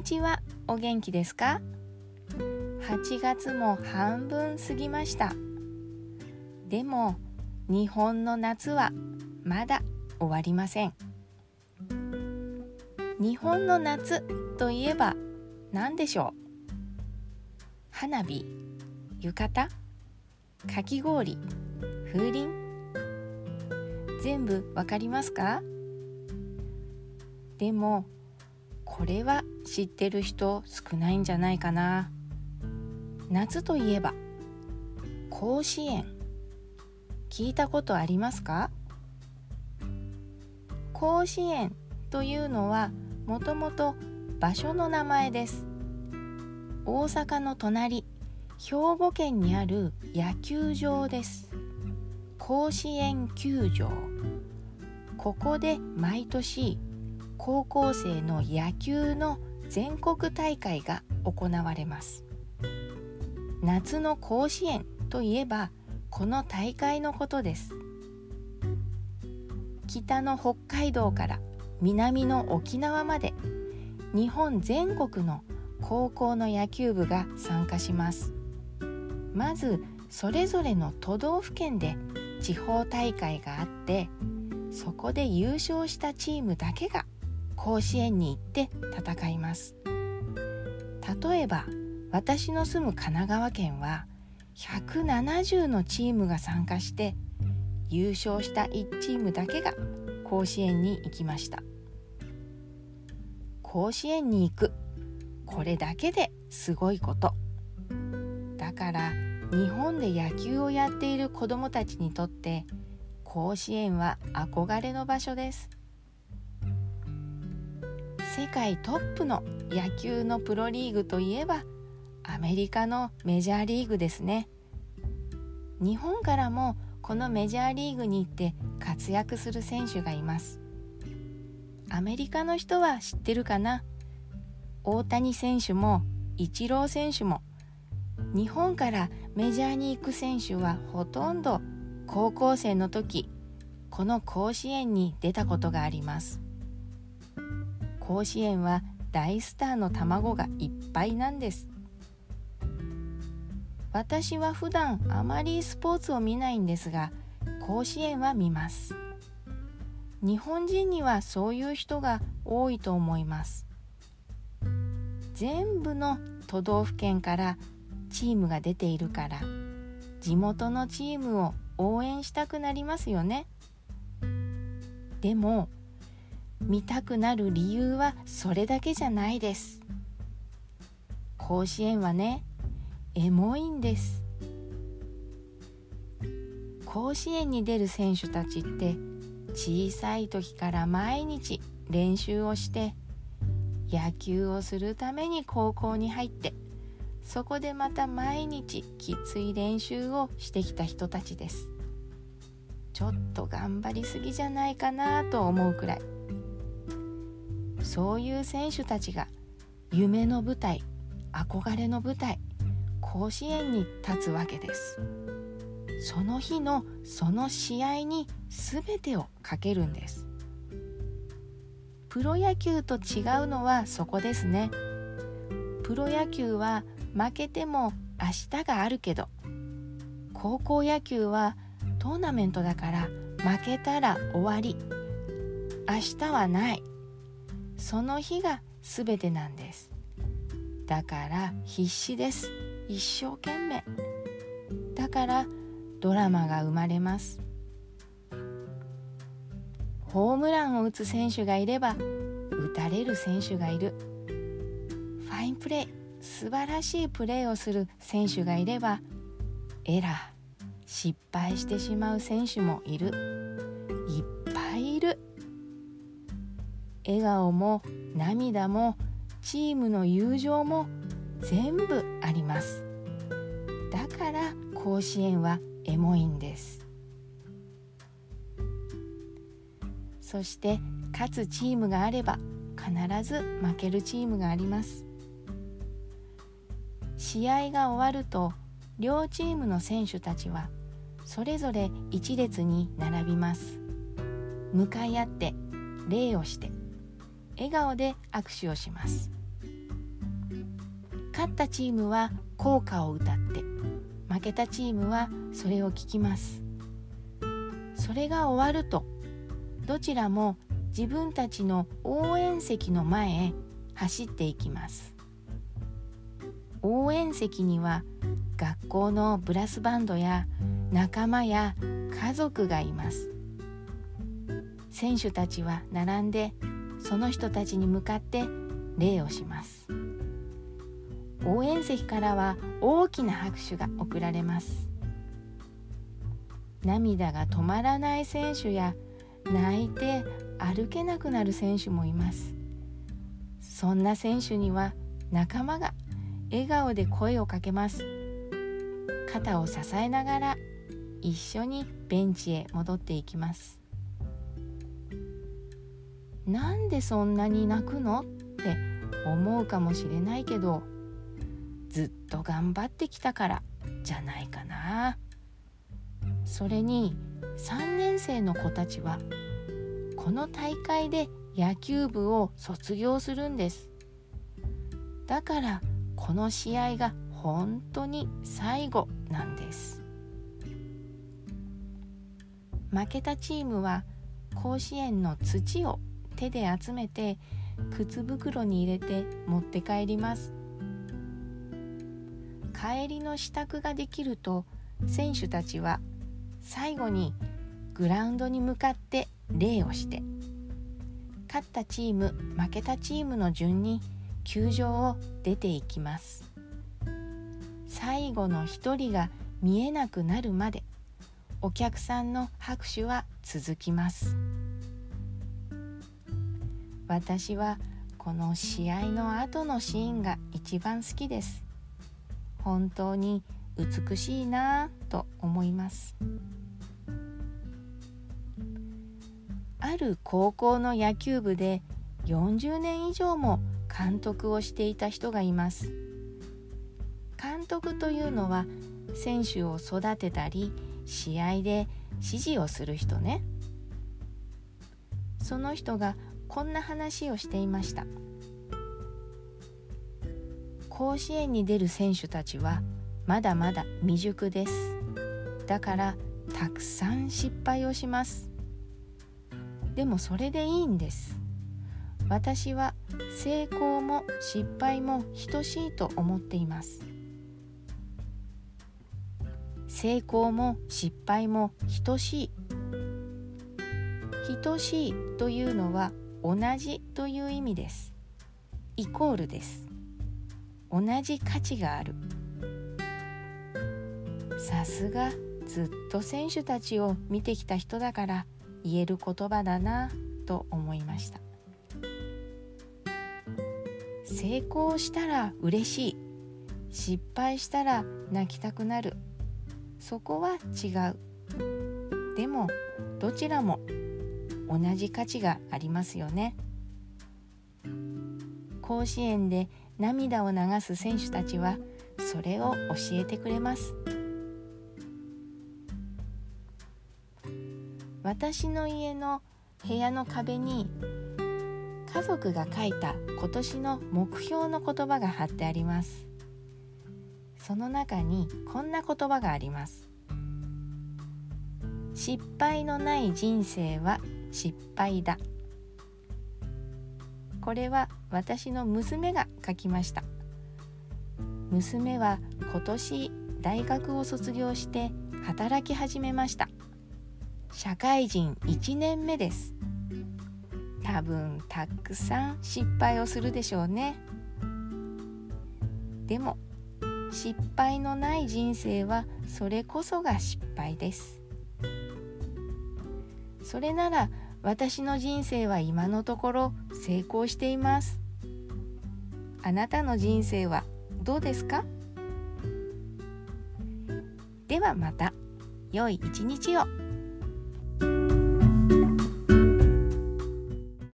にちは。お元気ですか？8月も半分過ぎました。でも日本の夏はまだ終わりません。日本の夏といえば何でしょう？花火浴衣？かき氷？風鈴？全部わかりますか？でもこれは知ってる人少ないんじゃないかな。夏といえば甲子園。聞いたことありますか？甲子園というのはもともと場所の名前です。大阪の隣兵庫県にある野球場です。甲子園球場。ここで毎年高校生の野球の全国大会が行われます。夏の甲子園といえばこの大会のことです。北の北海道から南の沖縄まで日本全国の高校の野球部が参加します。まずそれぞれの都道府県で地方大会があってそこで優勝したチームだけが甲子園に行って戦います。例えば私の住む神奈川県は170のチームが参加して優勝した1チームだけが甲子園に行きました。甲子園に行く。これだけですごいこと。だから日本で野球をやっている子どもたちにとって甲子園は憧れの場所です。世界トップの野球のプロリーグといえばアメリカのメジャーリーグですね。日本からもこのメジャーリーグに行って活躍する選手がいます。アメリカの人は知ってるかな？大谷選手もイチロー選手も日本からメジャーに行く選手はほとんど高校生の時この甲子園に出たことがあります。甲子園は大スターの卵がいっぱいなんです。私は普段あまりスポーツを見ないんですが甲子園は見ます。日本人にはそういう人が多いと思います。全部の都道府県からチームが出ているから地元のチームを応援したくなりますよね。でも見たくなる理由はそれだけじゃないです。甲子園はねエモいんです。甲子園に出る選手たちって小さい時から毎日練習をして野球をするために高校に入ってそこでまた毎日きつい練習をしてきた人たちです。ちょっと頑張りすぎじゃないかなと思うくらい。そういう選手たちが夢の舞台憧れの舞台甲子園に立つわけです。その日のその試合に全てをかけるんです。プロ野球と違うのはそこですね。プロ野球は負けても明日があるけど高校野球はトーナメントだから負けたら終わり。明日はない。その日が全てなんです。だから必死です。一生懸命。だからドラマが生まれます。ホームランを打つ選手がいれば打たれる選手がいる。ファインプレー素晴らしいプレーをする選手がいればエラー失敗してしまう選手もいる。笑顔も涙もチームの友情も全部あります。だから甲子園はエモいんです。そして勝つチームがあれば必ず負けるチームがあります。試合が終わると両チームの選手たちはそれぞれ一列に並びます。向かい合って礼をして笑顔で握手をします。勝ったチームは校歌を歌って負けたチームはそれを聞きます。それが終わるとどちらも自分たちの応援席の前へ走っていきます。応援席には学校のブラスバンドや仲間や家族がいます。選手たちは並んでその人たちに向かって礼をします。応援席からは大きな拍手が送られます。涙が止まらない選手や泣いて歩けなくなる選手もいます。そんな選手には仲間が笑顔で声をかけます。肩を支えながら一緒にベンチへ戻っていきます。なんでそんなに泣くのって思うかもしれないけどずっと頑張ってきたからじゃないかな。それに3年生の子たちはこの大会で野球部を卒業するんです。だからこの試合が本当に最後なんです。負けたチームは甲子園の土を手で集めて靴袋に入れて持って帰ります。帰りの支度ができると選手たちは最後にグラウンドに向かって礼をして勝ったチーム負けたチームの順に球場を出ていきます。最後の一人が見えなくなるまでお客さんの拍手は続きます。私はこの試合の後のシーンが一番好きです。本当に美しいなぁと思います。ある高校の野球部で40年以上も監督をしていた人がいます。監督というのは選手を育てたり試合で指示をする人ね。その人がこんな話をしていました。甲子園に出る選手たちはまだまだ未熟です。だからたくさん失敗をします。でもそれでいいんです。私は成功も失敗も等しいと思っています。成功も失敗も等しい。等しいというのは同じという意味です。イコールです。同じ価値がある。さすがずっと選手たちを見てきた人だから言える言葉だなと思いました。成功したら嬉しい。失敗したら泣きたくなる。そこは違う。でもどちらも同じ価値がありますよね。甲子園で涙を流す選手たちはそれを教えてくれます。私の家の部屋の壁に家族が書いた今年の目標の言葉が貼ってあります。その中にこんな言葉があります。失敗のない人生は失敗だ。これは私の娘が書きました。娘は今年大学を卒業して働き始めました。社会人1年目です。多分たくさん失敗をするでしょうね。でも失敗のない人生はそれこそが失敗です。それなら私の人生は今のところ成功しています。あなたの人生はどうですか？ではまた。良い一日を。